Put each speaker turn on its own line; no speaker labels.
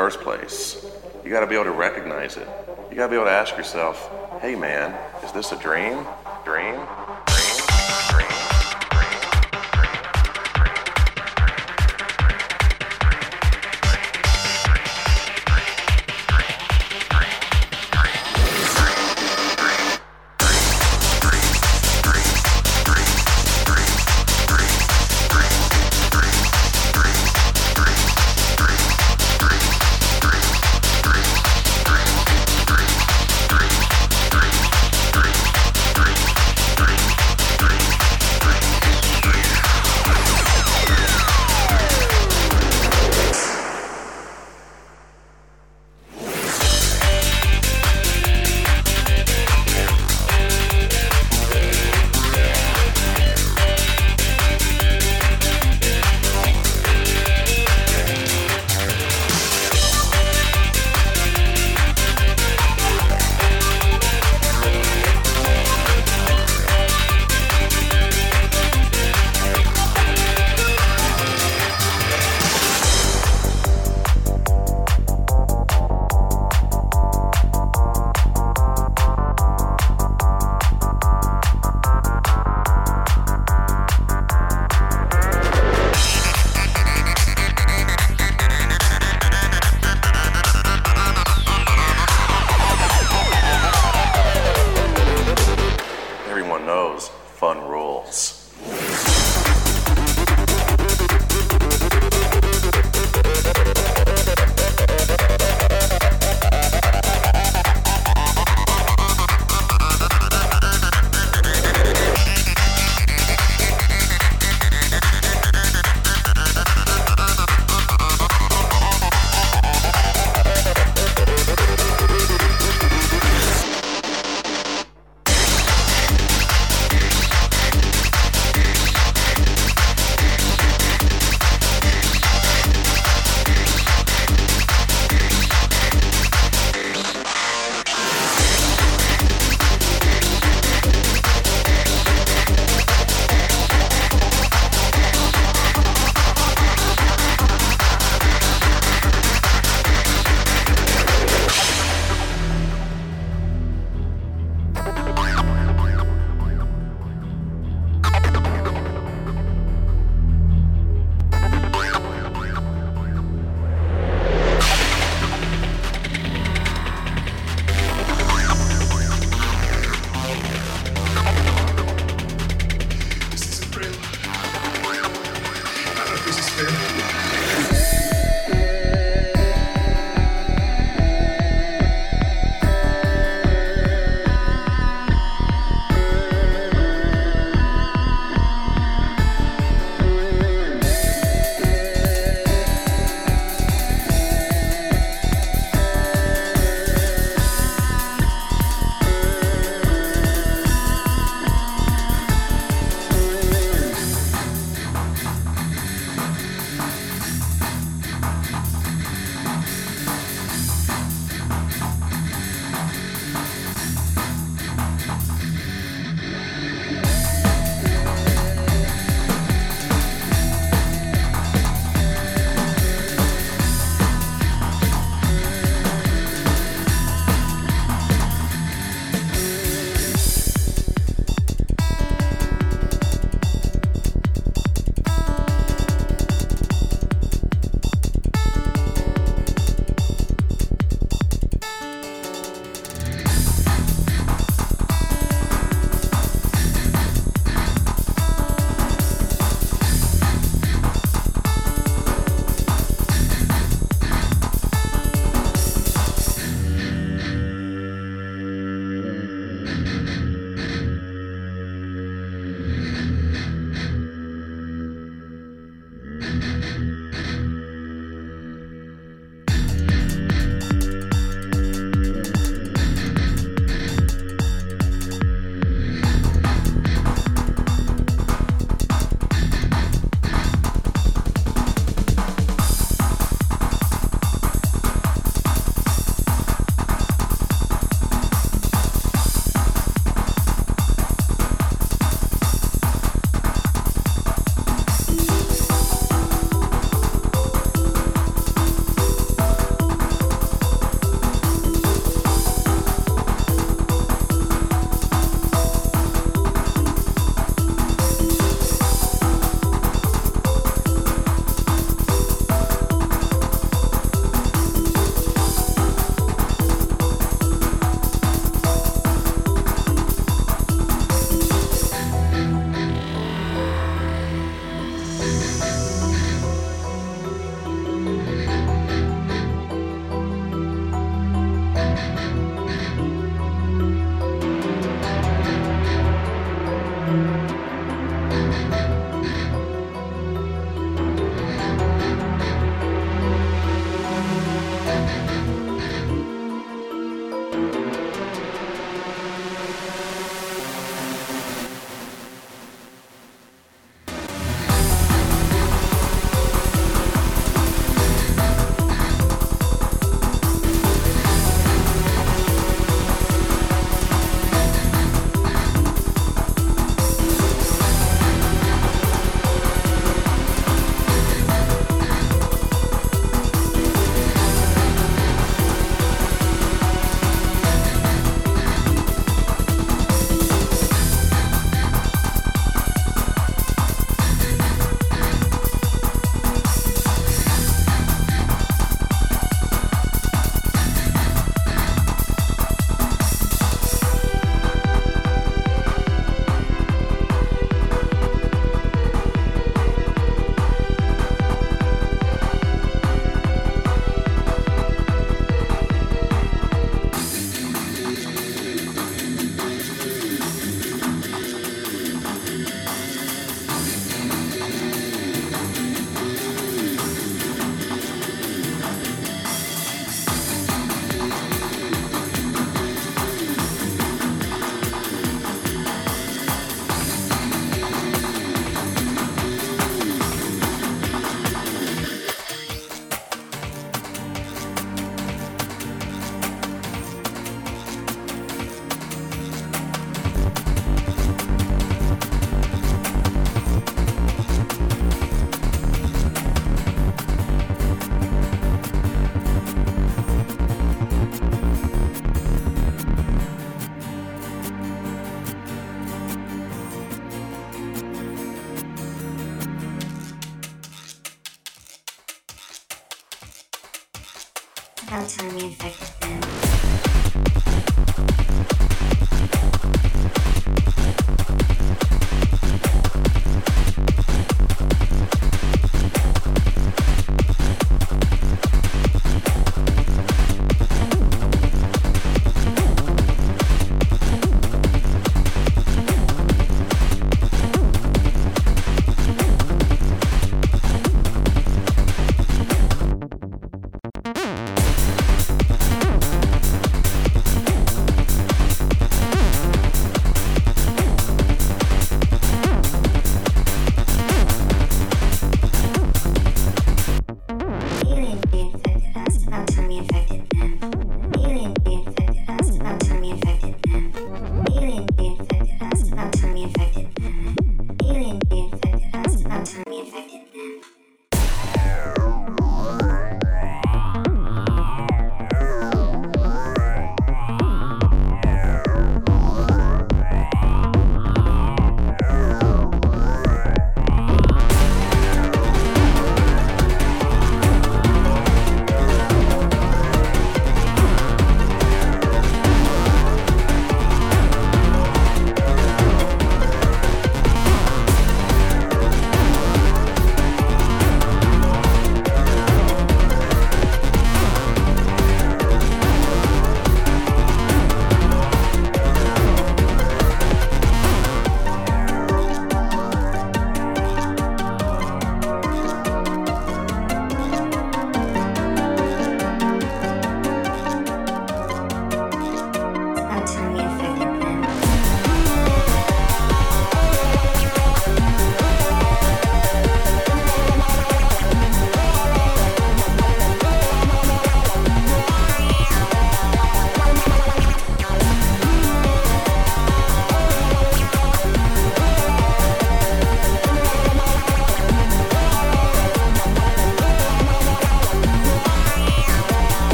first place. You got to be able to recognize it. You got to be able to ask yourself, hey man, is this a dream? Dream?